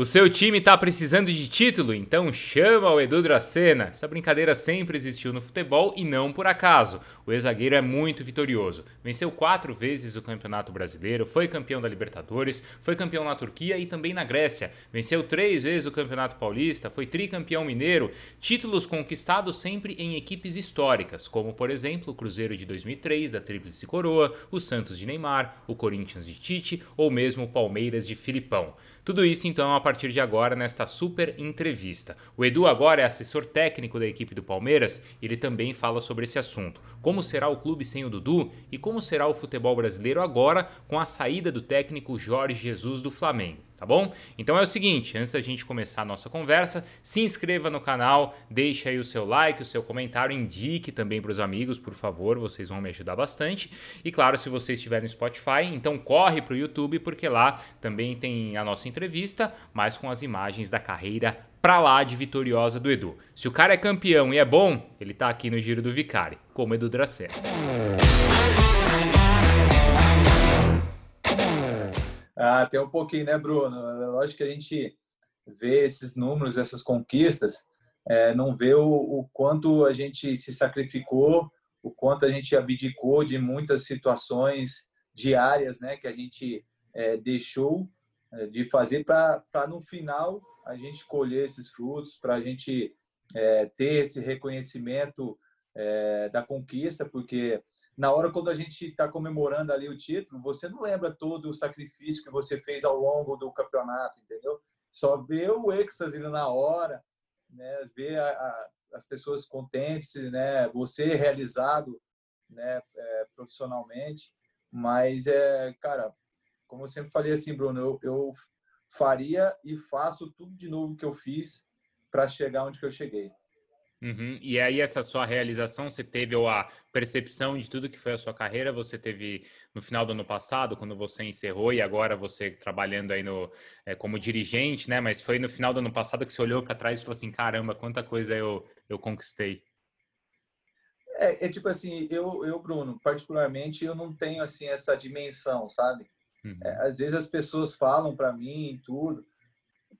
O seu time está precisando de título? Então chama o Edu Dracena. Essa brincadeira sempre existiu no futebol e não por acaso. O ex-zagueiro é muito vitorioso. Venceu quatro vezes o Campeonato Brasileiro, foi campeão da Libertadores, foi campeão na Turquia e também na Grécia. Venceu três vezes o Campeonato Paulista, foi tricampeão mineiro. Títulos conquistados sempre em equipes históricas, como por exemplo o Cruzeiro de 2003 da Tríplice Coroa, o Santos de Neymar, o Corinthians de Tite ou mesmo o Palmeiras de Filipão. Tudo isso então a partir de agora nesta super entrevista. O Edu agora é assessor técnico da equipe do Palmeiras ele também fala sobre esse assunto. Como será o clube sem o Dudu e como será o futebol brasileiro agora com a saída do técnico Jorge Jesus do Flamengo tá bom? Então é o seguinte, antes da gente começar a nossa conversa, se inscreva no canal, deixe aí o seu like, o seu comentário, indique também para os amigos, por favor, vocês vão me ajudar bastante. E claro, se você estiver no Spotify, então corre para o YouTube, porque lá também tem a nossa entrevista, mas com as imagens da carreira pra lá de vitoriosa do Edu. Se o cara é campeão e é bom, ele tá aqui no Giro do Vicari, como Edu Dracena. Ah, tem um pouquinho, né, Bruno? Lógico que a gente vê esses números, essas conquistas, é, não vê o, o, quanto a gente se sacrificou, o quanto a gente abdicou de muitas situações diárias, né, que a gente é, deixou é, de fazer para no final a gente colher esses frutos, para a gente é, ter esse reconhecimento é, da conquista, porque na hora quando a gente está comemorando ali o título, você não lembra todo o sacrifício que você fez ao longo do campeonato, entendeu? Só vê o êxtase na hora, né? Ver a, a, as pessoas contentes, né? Você realizado, né? É, profissionalmente, mas é, cara, como eu sempre falei assim, Bruno, eu, eu faria e faço tudo de novo que eu fiz para chegar onde que eu cheguei. Uhum. E aí essa sua realização, você teve ou a percepção de tudo que foi a sua carreira, você teve no final do ano passado, quando você encerrou e agora você trabalhando aí no, é, como dirigente, né? Mas foi no final do ano passado que você olhou para trás e falou assim, caramba, quanta coisa eu, eu conquistei. É, é, tipo assim, eu, eu, Bruno, particularmente, eu não tenho assim essa dimensão, sabe? Uhum. É, às vezes as pessoas falam para mim e tudo,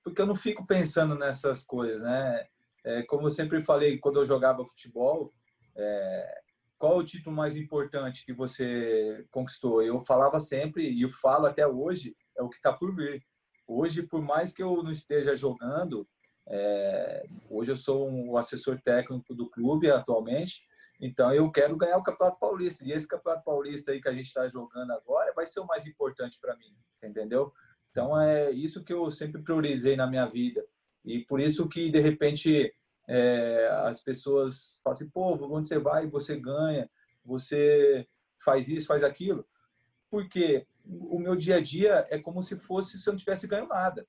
porque eu não fico pensando nessas coisas, né? É, como eu sempre falei quando eu jogava futebol, é, qual o título mais importante que você conquistou? Eu falava sempre e eu falo até hoje é o que está por vir. Hoje, por mais que eu não esteja jogando, é, hoje eu sou um assessor técnico do clube atualmente, então eu quero ganhar o Campeonato Paulista. E esse Campeonato Paulista aí que a gente está jogando agora vai ser o mais importante para mim, você entendeu? Então é isso que eu sempre priorizei na minha vida. E por isso que, de repente, é, as pessoas falam assim, pô, onde você vai, você ganha, você faz isso, faz aquilo. Porque o meu dia a dia é como se fosse se eu não tivesse ganho nada.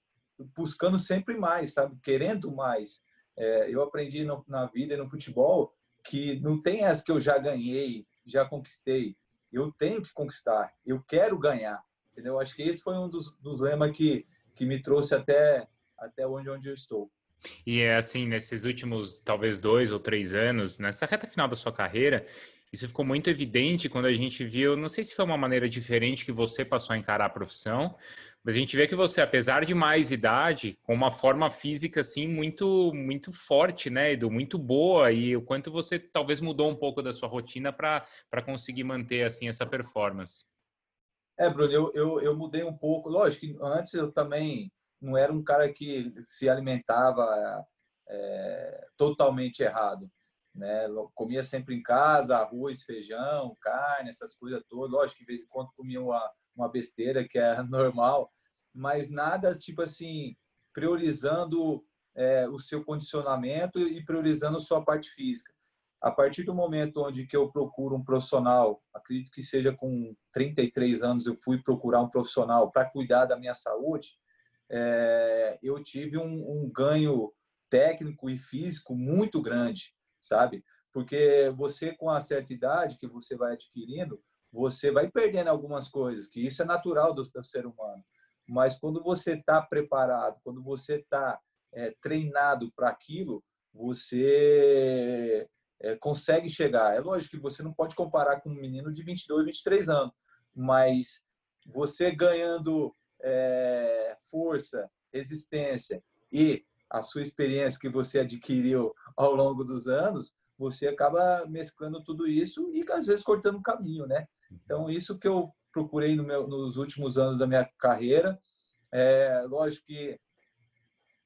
Buscando sempre mais, sabe? Querendo mais. É, eu aprendi no, na vida e no futebol que não tem essa que eu já ganhei, já conquistei. Eu tenho que conquistar, eu quero ganhar. Entendeu? Acho que esse foi um dos, dos lemas que, que me trouxe até, até onde, onde eu estou. E é assim, nesses últimos talvez dois ou três anos, nessa reta final da sua carreira, isso ficou muito evidente quando a gente viu, não sei se foi uma maneira diferente que você passou a encarar a profissão, mas a gente vê que você, apesar de mais idade, com uma forma física assim muito muito forte, né, Edu, muito boa e o quanto você talvez mudou um pouco da sua rotina para conseguir manter assim essa performance. É, Bruno, eu, eu, eu mudei um pouco. Lógico que antes eu também não era um cara que se alimentava é, totalmente errado. Né? Comia sempre em casa, arroz, feijão, carne, essas coisas todas. Lógico que de vez em quando comia uma, uma besteira que é normal, mas nada tipo assim, priorizando é, o seu condicionamento e priorizando sua parte física. A partir do momento onde que eu procuro um profissional, acredito que seja com 33 anos eu fui procurar um profissional para cuidar da minha saúde, é, eu tive um, um ganho técnico e físico muito grande, sabe? Porque você, com a certa idade que você vai adquirindo, você vai perdendo algumas coisas, que isso é natural do, do ser humano. Mas quando você está preparado, quando você está é, treinado para aquilo, você é, consegue chegar. É lógico que você não pode comparar com um menino de 22, 23 anos, mas você ganhando é, força, resistência e a sua experiência que você adquiriu ao longo dos anos, você acaba mesclando tudo isso e às vezes cortando o caminho, né? Então isso que eu procurei no meu, nos últimos anos da minha carreira. É, lógico que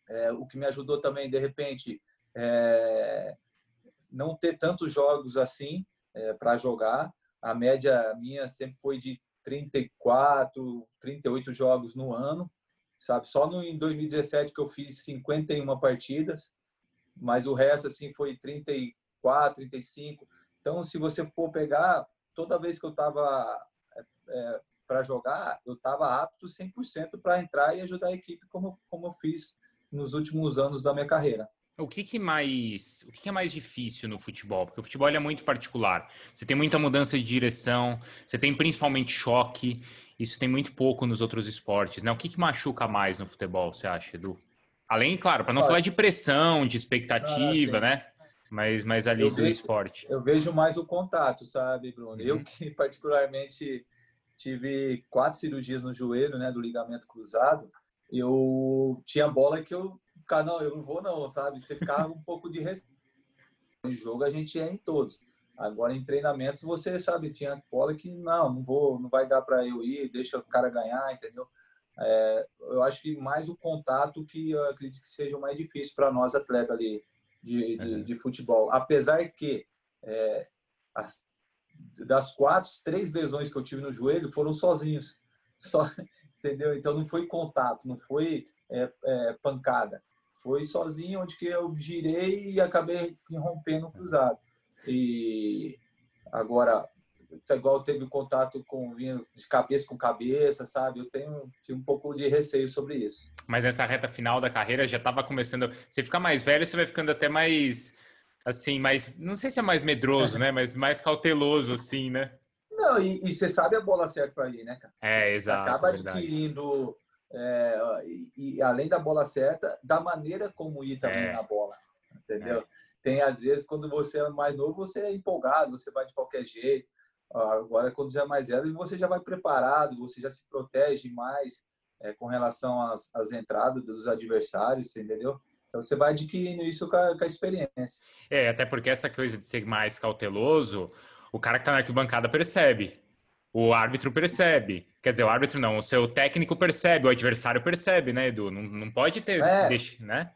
é, o que me ajudou também, de repente, é, não ter tantos jogos assim é, para jogar. A média minha sempre foi de 34, 38 jogos no ano, sabe? Só no, em 2017 que eu fiz 51 partidas, mas o resto assim foi 34, 35. Então, se você for pegar, toda vez que eu estava é, é para jogar, eu estava apto 100% para entrar e ajudar a equipe como, como eu fiz nos últimos anos da minha carreira. O que, que mais, o que, que, é mais difícil no futebol? Porque o futebol é muito particular. Você tem muita mudança de direção, você tem principalmente choque. Isso tem muito pouco nos outros esportes, né? O que, que machuca mais no futebol, você acha, Edu? Além, claro, para não Olha, falar de pressão, de expectativa, ah, né? Mas, mas ali eu do vejo, esporte. Eu vejo mais o contato, sabe, Bruno? Uhum. Eu que particularmente tive quatro cirurgias no joelho, né, do ligamento cruzado. Eu tinha bola que eu ficar, não, eu não vou não, sabe? Você ficava um pouco de respeito. Em jogo a gente é em todos. Agora em treinamentos você sabe, tinha bola que não, não vou, não vai dar para eu ir, deixa o cara ganhar, entendeu? É, eu acho que mais o contato que eu acredito que seja o mais difícil para nós atletas ali de, de, uhum. de, futebol. Apesar que é, as, das quatro, três lesões que eu tive no joelho foram sozinhos, só entendeu? Então não foi contato, não foi é, é, pancada. Foi sozinho onde que eu girei e acabei rompendo o cruzado. E agora, igual teve contato com de cabeça com cabeça, sabe? Eu tenho, tenho um pouco de receio sobre isso. Mas essa reta final da carreira já estava começando. Você fica mais velho, você vai ficando até mais assim, mais não sei se é mais medroso, né? Mas mais cauteloso, assim, né? Não, e, e você sabe a bola certa para ali, né, cara? É, exato. Acaba adquirindo é, e, e, além da bola certa, da maneira como ir também é. na bola, entendeu? É. Tem às vezes quando você é mais novo, você é empolgado, você vai de qualquer jeito. Agora, quando já é mais velho, você já vai preparado, você já se protege mais é, com relação às, às entradas dos adversários, entendeu? Então você vai adquirindo isso com a, com a, experiência. É, até porque essa coisa de ser mais cauteloso, o cara que tá na arquibancada percebe o árbitro percebe. Quer dizer, o árbitro não, o seu técnico percebe, o adversário percebe, né, Edu? Não, não pode ter, é. deixa, né?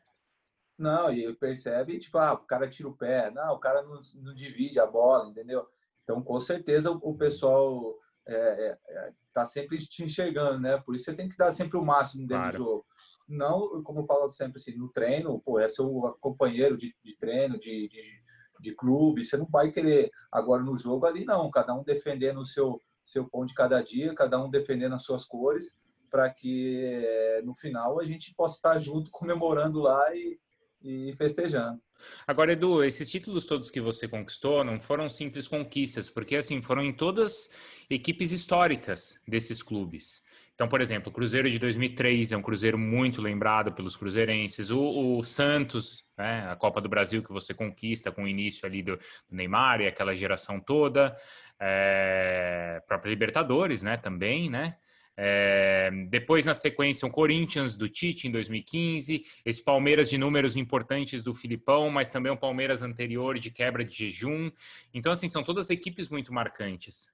Não, e percebe, tipo, ah, o cara tira o pé, não, o cara não, não divide a bola, entendeu? Então, com certeza, o, pessoal é, é, é, tá sempre te enxergando, né? Por isso você tem que dar sempre o máximo dentro claro. do jogo. Não, como eu falo sempre assim, no treino, pô, é seu companheiro de, de treino, de, de, de clube, você não vai querer. Agora, no jogo ali, não, cada um defendendo o seu seu pão de cada dia, cada um defendendo as suas cores, para que eh, no final a gente possa estar junto comemorando lá e, e festejando. Agora, Edu, esses títulos todos que você conquistou não foram simples conquistas, porque assim foram em todas equipes históricas desses clubes. Então, por exemplo, o Cruzeiro de 2003 é um Cruzeiro muito lembrado pelos cruzeirenses. O, o Santos, né, a Copa do Brasil que você conquista com o início ali do, do Neymar e aquela geração toda é, própria Libertadores, né, também, né? É, depois, na sequência, o Corinthians do Tite em 2015, esse Palmeiras de números importantes do Filipão, mas também o Palmeiras anterior de quebra de jejum. Então, assim, são todas equipes muito marcantes.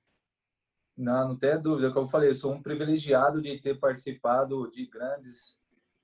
Não, não tem dúvida. Como eu falei, eu sou um privilegiado de ter participado de grandes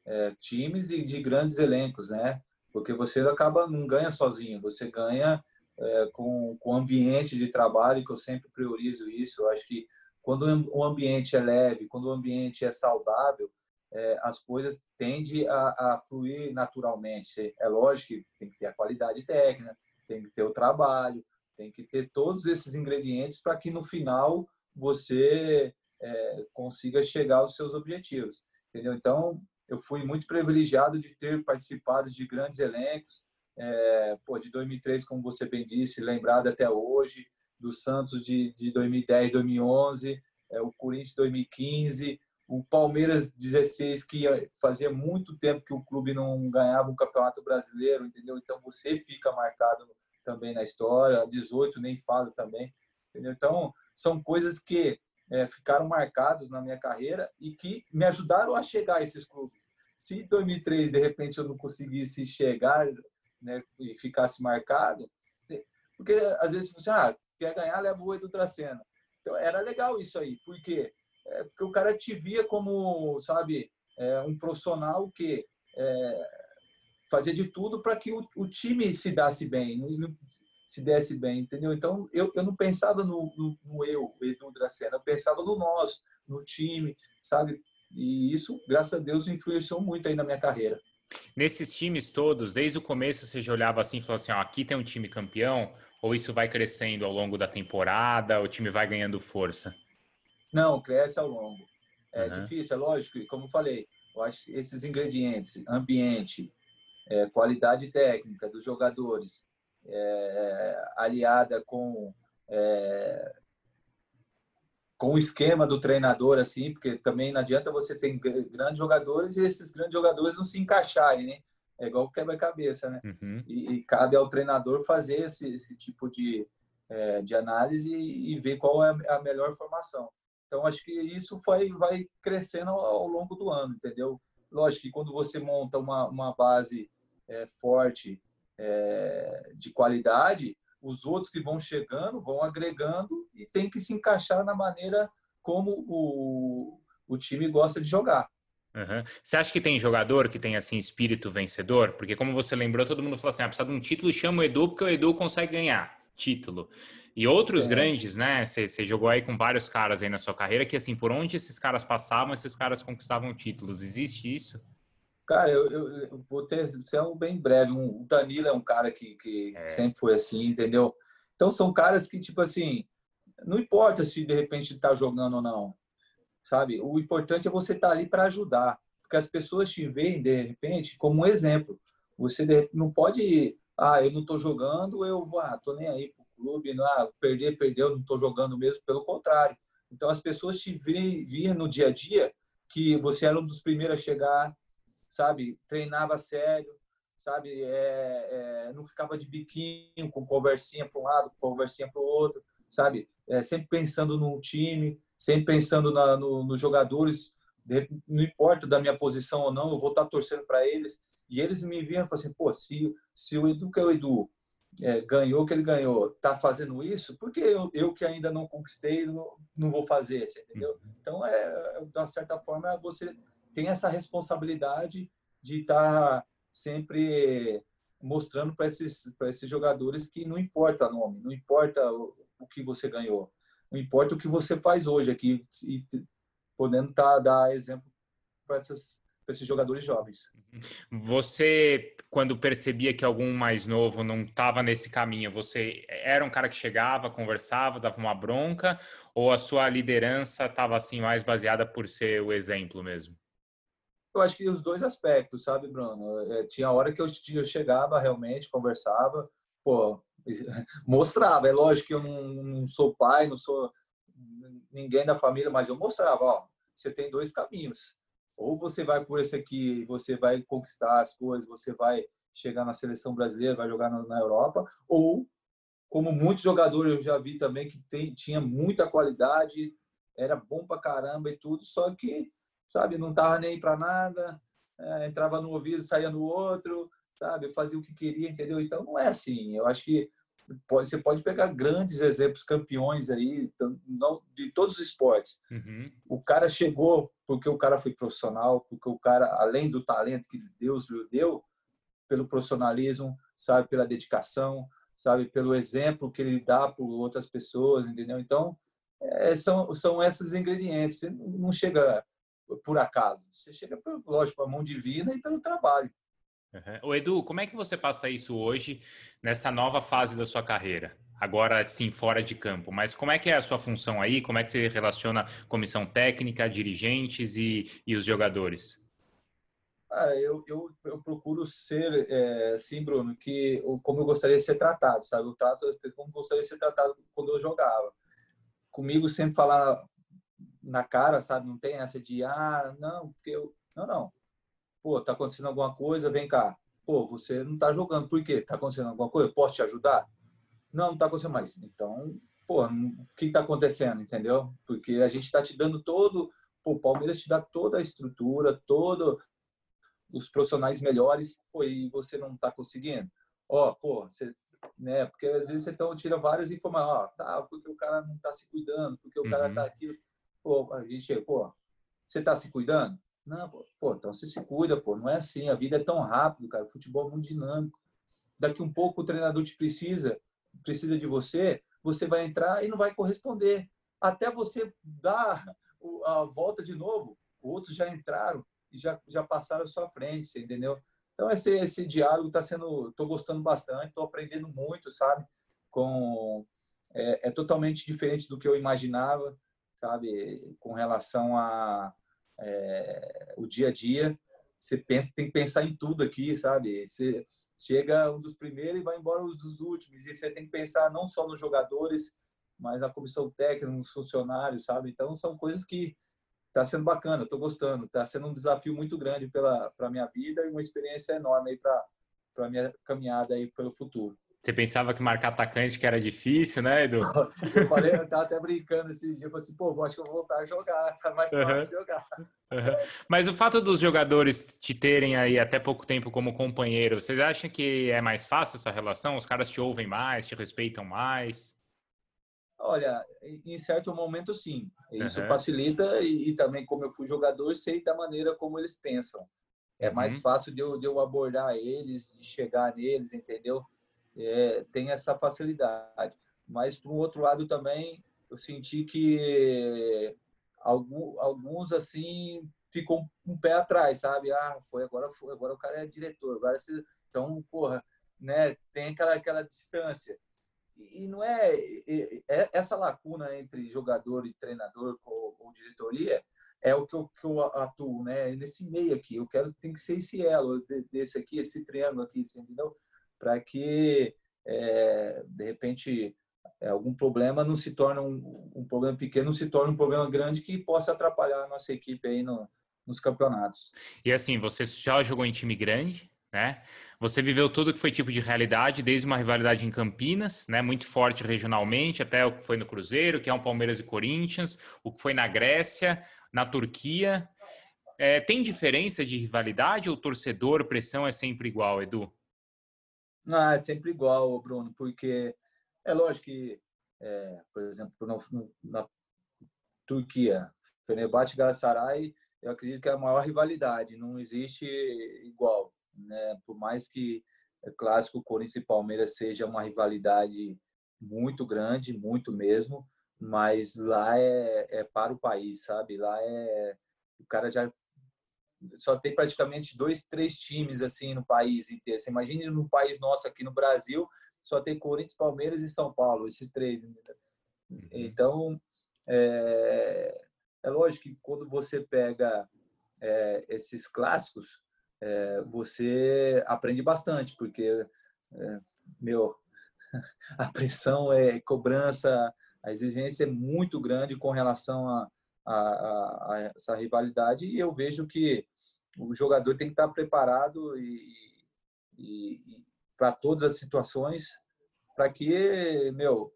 é, times e de grandes elencos, né? Porque você acaba, não ganha sozinho, você ganha é, com, com o ambiente de trabalho, que eu sempre priorizo isso. Eu acho que quando o ambiente é leve, quando o ambiente é saudável, é, as coisas tendem a, a, fluir naturalmente. É lógico que tem que ter a qualidade técnica, tem que ter o trabalho, tem que ter todos esses ingredientes para que no final você é, consiga chegar aos seus objetivos. Entendeu? Então, eu fui muito privilegiado de ter participado de grandes elencos, é, pô, de 2003, como você bem disse, lembrado até hoje, do Santos de, de 2010, 2011, é, o Corinthians de 2015, o Palmeiras 16, que fazia muito tempo que o clube não ganhava um campeonato brasileiro, entendeu? Então você fica marcado também na história, 18 nem fala também, entendeu? Então são coisas que é, ficaram marcados na minha carreira e que me ajudaram a chegar a esses clubes se em 2003 de repente eu não conseguisse chegar, né, e ficasse marcado, porque às vezes você ah, quer ganhar, leva o Edu Dracena. Então era legal isso aí, porque é, porque o cara te via como, sabe, é, um profissional que é, fazia de tudo para que o, o, time se desse bem, se desse bem, entendeu? Então eu, eu não pensava no, no, no eu, Edu Dracena, eu pensava no nosso, no time, sabe? E isso, graças a Deus, influenciou muito aí na minha carreira. Nesses times todos, desde o começo você já olhava assim e falou assim: ó, aqui tem um time campeão, ou isso vai crescendo ao longo da temporada, o time vai ganhando força? Não, cresce ao longo. É uhum. difícil, é lógico, e como eu falei, eu acho esses ingredientes, ambiente, é, qualidade técnica dos jogadores, é, aliada com é, com o esquema do treinador, assim, porque também não adianta você ter grandes jogadores e esses grandes jogadores não se encaixarem, né? É igual quebra-cabeça, né? Uhum. E, e, cabe ao treinador fazer esse, esse tipo de, é, de análise e, ver qual é a melhor formação. Então, acho que isso vai, vai crescendo ao, ao longo do ano, entendeu? Lógico que quando você monta uma, uma base é, forte é, de qualidade, os outros que vão chegando vão agregando e tem que se encaixar na maneira como o, o time gosta de jogar. Uhum. Você acha que tem jogador que tem assim espírito vencedor? Porque como você lembrou, todo mundo falou assim: ah, precisa de um título, chama o Edu porque o Edu consegue ganhar título. E outros é. grandes, né? Você, jogou aí com vários caras aí na sua carreira que assim, por onde esses caras passavam, esses caras conquistavam títulos. Existe isso? Cara, eu, eu, eu vou ter ser um bem breve. Um, o Danilo é um cara que, que é. sempre foi assim, entendeu? Então são caras que, tipo assim, não importa se de repente está jogando ou não, sabe? O importante é você estar tá ali para ajudar, porque as pessoas te veem de repente como um exemplo. Você não pode, ah, eu não estou jogando, eu vou, ah, tô nem aí pro clube, não, ah, perder, perdeu, não estou jogando mesmo, pelo contrário. Então as pessoas te veem no dia a dia que você era um dos primeiros a chegar, sabe? Treinava sério, sabe? É, é, não ficava de biquinho, com conversinha para um lado, conversinha para o outro, sabe? É, sempre pensando no time, sempre pensando na, no, nos jogadores, não importa da minha posição ou não, eu vou estar torcendo para eles. E eles me viam e falaram assim, pô, se, se o Edu, que é o Edu, é, ganhou o que ele ganhou, tá fazendo isso, porque eu, eu que ainda não conquistei, não, não vou fazer, entendeu? Uhum. Então, é, de uma certa forma, você tem essa responsabilidade de estar tá sempre mostrando para esses, esses jogadores que não importa o nome, não importa o, o, que você ganhou, não importa o que você faz hoje aqui, e podendo tá, dar exemplo para esses jogadores jovens. Você, quando percebia que algum mais novo não estava nesse caminho, você era um cara que chegava, conversava, dava uma bronca, ou a sua liderança estava assim mais baseada por ser o exemplo mesmo? Eu acho que os dois aspectos, sabe, Bruno? É, tinha hora que eu, eu chegava realmente, conversava, pô, mostrava. É lógico que eu não, não, sou pai, não sou ninguém da família, mas eu mostrava, ó, você tem dois caminhos. Ou você vai por esse aqui, você vai conquistar as coisas, você vai chegar na seleção brasileira, vai jogar na, na Europa, ou como muitos jogadores eu já vi também que tem, tinha muita qualidade, era bom pra caramba e tudo, só que sabe? Não tava nem para nada, é, entrava no ouvido, saía no outro, sabe? Fazia o que queria, entendeu? Então não é assim. Eu acho que pode, você pode pegar grandes exemplos, campeões aí, não, de todos os esportes. Uhum. O cara chegou porque o cara foi profissional, porque o cara, além do talento que Deus lhe deu, pelo profissionalismo, sabe? Pela dedicação, sabe? Pelo exemplo que ele dá para outras pessoas, entendeu? Então, é, são, são esses ingredientes. Você não chega por acaso. Você chega, lógico, pela mão divina e pelo trabalho. Uhum. O Edu, como é que você passa isso hoje nessa nova fase da sua carreira? Agora sim, fora de campo, mas como é que é a sua função aí? Como é que você relaciona comissão técnica, dirigentes e, e os jogadores? Ah, eu, eu, eu, procuro ser, é, sim, Bruno, que como eu gostaria de ser tratado, sabe? Eu trato como eu gostaria de ser tratado quando eu jogava. Comigo sempre falar na cara, sabe? Não tem essa de, ah, não, porque eu. Não, não. Pô, tá acontecendo alguma coisa, vem cá. Pô, você não tá jogando, por quê? Tá acontecendo alguma coisa? Eu posso te ajudar? Não, não tá acontecendo mais. Então, pô, o que tá acontecendo, entendeu? Porque a gente tá te dando todo. Pô, o Palmeiras te dá toda a estrutura, todo os profissionais melhores, pô, e você não está conseguindo. Ó, pô, você, né? Porque às vezes você então tira várias informações, ó, tá, porque o cara não está se cuidando, porque o cara está uhum. aqui, pô, a gente, pô, você está se cuidando? Não, pô, pô, então você se cuida, pô, não é assim, a vida é tão rápido, cara, o futebol é muito dinâmico. Daqui um pouco o treinador te precisa, precisa de você, você vai entrar e não vai corresponder. Até você dar a volta de novo, outros já entraram e já, já passaram à sua frente, você entendeu? Então, esse, esse diálogo está sendo, estou gostando bastante, estou aprendendo muito, sabe? Com, é, é, totalmente diferente do que eu imaginava, sabe? Com relação a é, o dia a dia, você pensa, tem que pensar em tudo aqui, sabe? Você chega um dos primeiros e vai embora um dos últimos, e você tem que pensar não só nos jogadores, mas na comissão técnica, nos funcionários, sabe? Então, são coisas que está sendo bacana, estou gostando, está sendo um desafio muito grande para minha vida e uma experiência enorme para a minha caminhada aí pelo futuro. Você pensava que marcar atacante que era difícil, né, Edu? Eu falei, eu tava até brincando esse dia, eu falei assim, pô, acho que eu vou voltar a jogar, tá mais fácil uhum. jogar. Uhum. Mas o fato dos jogadores te terem aí até pouco tempo como companheiro, vocês acham que é mais fácil essa relação? Os caras te ouvem mais, te respeitam mais? Olha, em certo momento sim. Isso uhum. facilita e, e, também como eu fui jogador, sei da maneira como eles pensam. É mais uhum. fácil de eu, de eu abordar eles, de chegar neles, entendeu? É, tem essa facilidade. Mas, um outro lado, também eu senti que alguns, assim, ficou um pé atrás, sabe? Ah, foi agora, foi, agora o cara é diretor. Agora. Então, porra, né? Tem aquela, aquela distância e não é, é, essa lacuna entre jogador e treinador ou, ou diretoria é o que eu, que eu, atuo, né? Nesse meio aqui, eu quero tem que ser esse elo desse aqui, esse triângulo aqui, entendeu? Para que é, de repente é, algum problema não se torne um, um, problema pequeno, não se torne um problema grande que possa atrapalhar a nossa equipe aí no, nos campeonatos. E assim, você já jogou em time grande? né? Você viveu tudo que foi tipo de realidade, desde uma rivalidade em Campinas, né, muito forte regionalmente, até o que foi no Cruzeiro, que é um Palmeiras e Corinthians, o que foi na Grécia, na Turquia. É, tem diferença de rivalidade ou torcedor, pressão é sempre igual, Edu? Não, é sempre igual, Bruno, porque é lógico que, é, por exemplo, no, na Turquia, Fenerbahçe e Galatasaray, eu acredito que é a maior rivalidade, não existe igual né? Por mais que é clássico Corinthians e Palmeiras seja uma rivalidade muito grande, muito mesmo, mas lá é, é para o país, sabe? Lá é o cara já só tem praticamente dois, três times assim no país inteiro. Você imagina no país nosso aqui no Brasil, só tem Corinthians, Palmeiras e São Paulo, esses três. Uhum. Então, é, é lógico que quando você pega é, esses clássicos, é, você aprende bastante, porque, é, meu, a pressão é cobrança, a exigência é muito grande com relação a, a, a, a essa rivalidade e eu vejo que o jogador tem que estar preparado e, e, e para todas as situações, para que, meu,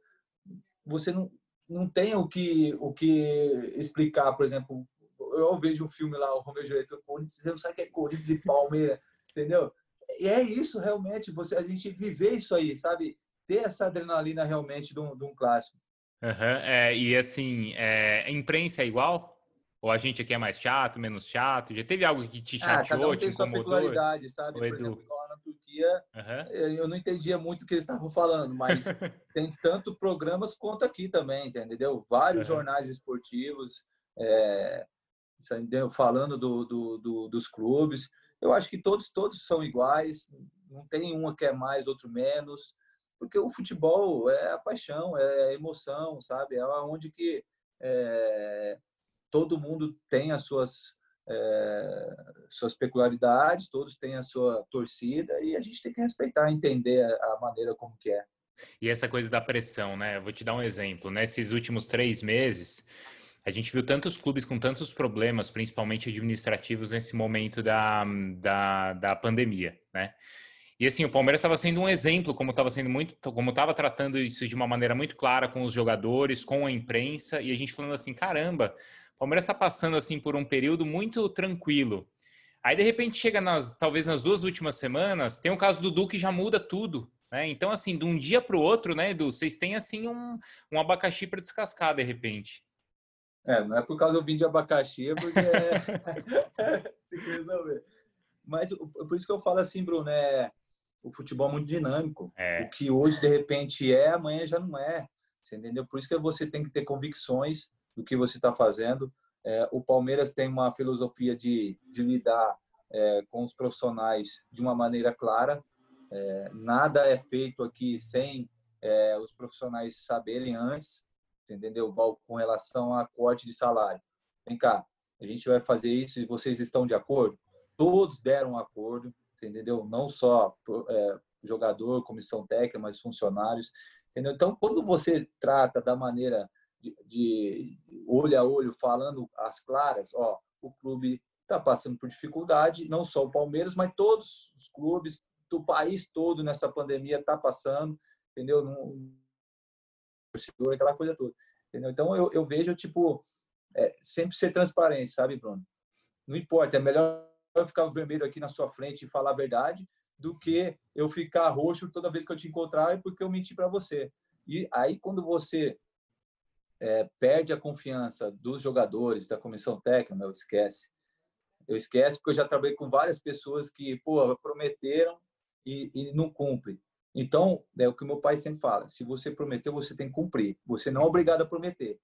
você não, não tenha o que, o que explicar, por exemplo, eu vejo um filme lá, o Romeu Julieta, Corinthians, você não sabe que é Corinthians e Palmeiras, entendeu? E é isso realmente, você, a gente viver isso aí, sabe? Ter essa adrenalina realmente de um, de um clássico. Uhum, é, e assim, é, a imprensa é igual? Ou a gente aqui é mais chato, menos chato? Já teve algo que te chateou, ah, cada um tem te incomodou? Sua peculiaridade, sabe? Por exemplo, igual na Turquia, uhum. eu não entendia muito o que eles estavam falando, mas tem tanto programas quanto aqui também, entendeu? Vários uhum. jornais esportivos, é, falando do, do, do, dos clubes. Eu acho que todos, todos são iguais, não tem uma que é mais, outro menos, porque o futebol é a paixão, é a emoção, sabe? É onde que é, todo mundo tem as suas, é, suas peculiaridades, todos têm a sua torcida e a gente tem que respeitar, entender a maneira como que é. E essa coisa da pressão, né? Eu vou te dar um exemplo. Nesses últimos três meses, a gente viu tantos clubes com tantos problemas, principalmente administrativos, nesse momento da, da, da pandemia, né? E assim, o Palmeiras estava sendo um exemplo, como estava sendo muito, como estava tratando isso de uma maneira muito clara com os jogadores, com a imprensa, e a gente falando assim, caramba, o Palmeiras está passando assim por um período muito tranquilo. Aí, de repente, chega nas, talvez nas duas últimas semanas, tem o caso do Dudu que já muda tudo. Né? Então, assim, de um dia para o outro, né, Edu, vocês têm, assim, um, um abacaxi para descascar, de repente. É, não é por causa do vinho de abacaxi, é porque tem que resolver. Mas por isso que eu falo assim, Bruno, é o futebol é muito dinâmico. É. O que hoje, de repente, é, amanhã já não é. Você entendeu? Por isso que você tem que ter convicções do que você está fazendo. É, o Palmeiras tem uma filosofia de, de lidar é, com os profissionais de uma maneira clara. É, nada é feito aqui sem é, os profissionais saberem antes, entendeu? Com relação a corte de salário. Vem cá, a gente vai fazer isso e vocês estão de acordo? Todos deram um acordo, entendeu? Não só é, jogador, comissão técnica, mas funcionários. Entendeu? Então, quando você trata da maneira de, olho a olho, falando as claras, ó, o clube está passando por dificuldade, não só o Palmeiras, mas todos os clubes do país todo nessa pandemia está passando, entendeu? torcedor, aquela coisa toda. Entendeu? Então eu, eu vejo tipo é, sempre ser transparente, sabe, Bruno? Não importa, é melhor eu ficar vermelho aqui na sua frente e falar a verdade do que eu ficar roxo toda vez que eu te encontrar porque eu menti para você. E aí, quando você é, perde a confiança dos jogadores, da comissão técnica, eu esquece. Eu esquece porque eu já trabalhei com várias pessoas que, pô, prometeram e, e não cumprem. Então, é o que meu pai sempre fala: se você prometeu, você tem que cumprir. Você não é obrigado a prometer.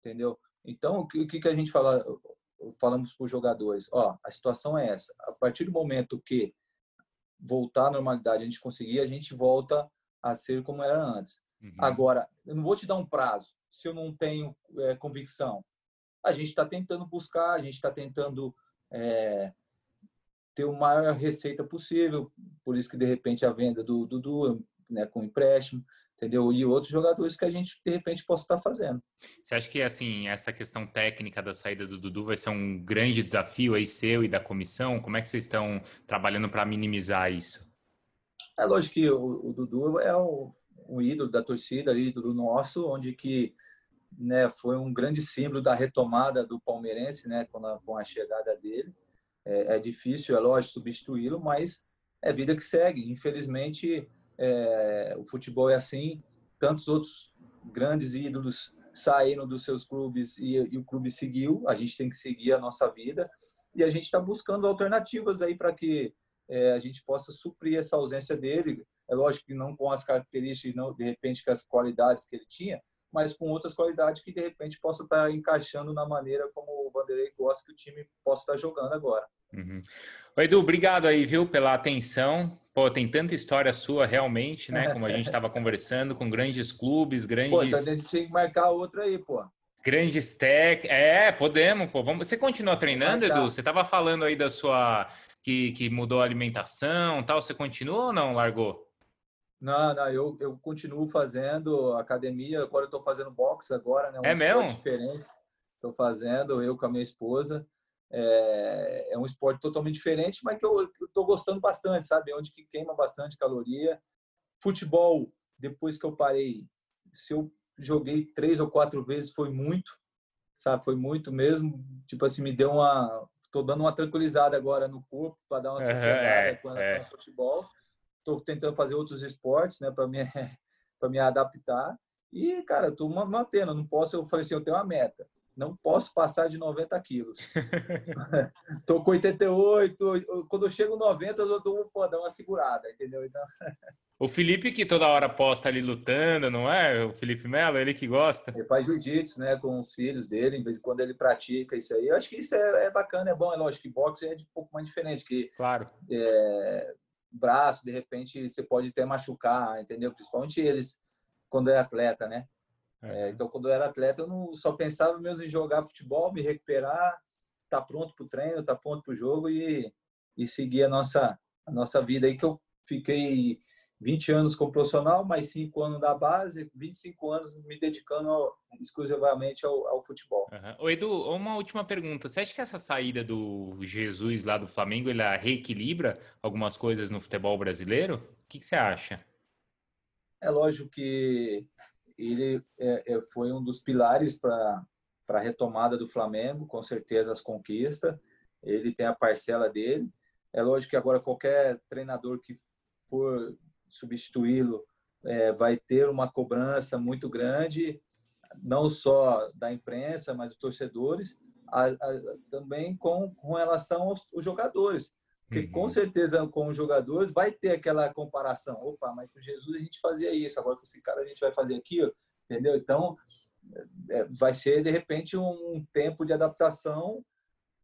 Entendeu? Então, o que, que a gente fala, falamos para os jogadores? Ó, a situação é essa. A partir do momento que voltar à normalidade, a gente conseguir, a gente volta a ser como era antes. Uhum. Agora, eu não vou te dar um prazo se eu não tenho é, convicção. A gente está tentando buscar, a gente está tentando é, ter o maior receita possível, por isso que de repente a venda do Dudu, né, com empréstimo, entendeu? E outros jogadores que a gente de repente possa estar fazendo. Você acha que assim essa questão técnica da saída do Dudu vai ser um grande desafio aí seu e da comissão? Como é que vocês estão trabalhando para minimizar isso? É lógico que o, o Dudu é o, o, ídolo da torcida, ídolo nosso, onde que né, foi um grande símbolo da retomada do palmeirense, né, com a, com a chegada dele. É, é difícil, é lógico, substituí-lo, mas é vida que segue. Infelizmente, é, o futebol é assim. Tantos outros grandes ídolos saíram dos seus clubes e, e o clube seguiu. A gente tem que seguir a nossa vida e a gente está buscando alternativas aí para que é, a gente possa suprir essa ausência dele. É lógico que não com as características, não de repente com as qualidades que ele tinha, mas com outras qualidades que de repente possa estar tá encaixando na maneira como o Vanderlei gosta que o time possa estar tá jogando agora. Uhum. Edu, obrigado aí, viu, pela atenção. Pô, tem tanta história sua realmente, né? Como a gente estava conversando com grandes clubes, grandes. Pô, então a gente tinha que marcar outra aí, pô. Grandes tech. É, podemos, pô. Vamos... Você continua treinando, Edu? Você estava falando aí da sua. Que, que mudou a alimentação tal. Você continua ou não? Largou? Não, não, eu, eu continuo fazendo academia. Agora eu estou fazendo boxe agora, né? Um é mesmo? diferente. Estou fazendo, eu com a minha esposa. É, é, um esporte totalmente diferente, mas que eu estou gostando bastante, sabe? Onde que queima bastante caloria. Futebol, depois que eu parei, se eu joguei três ou quatro vezes, foi muito, sabe? Foi muito mesmo. Tipo assim, me deu uma. Estou dando uma tranquilizada agora no corpo para dar uma sossegada é, com relação é. ao futebol. Estou tentando fazer outros esportes, né, para me, para me adaptar. E, cara, estou mantendo. Não posso. Eu falei assim, eu tenho uma meta não posso passar de 90 quilos. Tô com 88, quando eu chego 90, eu dou pô, dar uma segurada, entendeu? Então... o Felipe que toda hora posta ali lutando, não é? O Felipe Melo, ele que gosta. Ele faz jiu-jitsu, né, com os filhos dele, em vez de quando ele pratica isso aí. Eu acho que isso é, é bacana, é bom, é lógico que boxe é de um pouco mais diferente, que claro. É, braço, de repente, você pode até machucar, entendeu? Principalmente eles quando é atleta, né? É, então, quando eu era atleta, eu não só pensava mesmo em jogar futebol, me recuperar, estar tá pronto para o treino, tá pronto para o jogo e, e seguir a nossa, a nossa vida aí, que eu fiquei 20 anos como profissional, mais 5 anos da base, 25 anos me dedicando ao, exclusivamente ao, ao futebol. Uhum. Ô Edu, uma última pergunta. Você acha que essa saída do Jesus lá do Flamengo, ela reequilibra algumas coisas no futebol brasileiro? O que, que você acha? É lógico que ele é, é, foi um dos pilares para a retomada do Flamengo, com certeza as conquistas. ele tem a parcela dele. É lógico que agora qualquer treinador que for substituí-lo é, vai ter uma cobrança muito grande, não só da imprensa, mas dos torcedores, a, a, também com, com relação aos, aos jogadores. Porque uhum. com certeza com os jogadores vai ter aquela comparação. Opa, mas com Jesus a gente fazia isso, agora com esse cara a gente vai fazer aquilo, entendeu? Então é, vai ser de repente um tempo de adaptação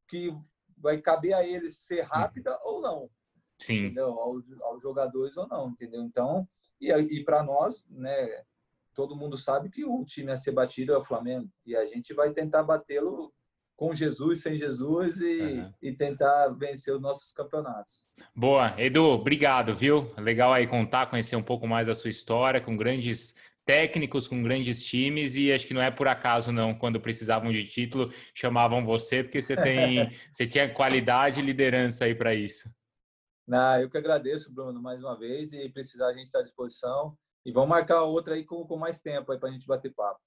que vai caber a eles ser rápida uhum. ou não. Sim. Entendeu? Aos, aos, jogadores ou não, entendeu? Então, e, e para nós, né, todo mundo sabe que o time a ser batido é o Flamengo. E a gente vai tentar batê-lo com Jesus, sem Jesus e, uhum. e, tentar vencer os nossos campeonatos. Boa, Edu, obrigado, viu? Legal aí contar, conhecer um pouco mais da sua história com grandes técnicos, com grandes times e acho que não é por acaso não, quando precisavam de título, chamavam você porque você tem, você tinha qualidade e liderança aí para isso. Não, eu que agradeço, Bruno, mais uma vez e precisar a gente está à disposição e vamos marcar outra aí com, com mais tempo aí para a gente bater papo.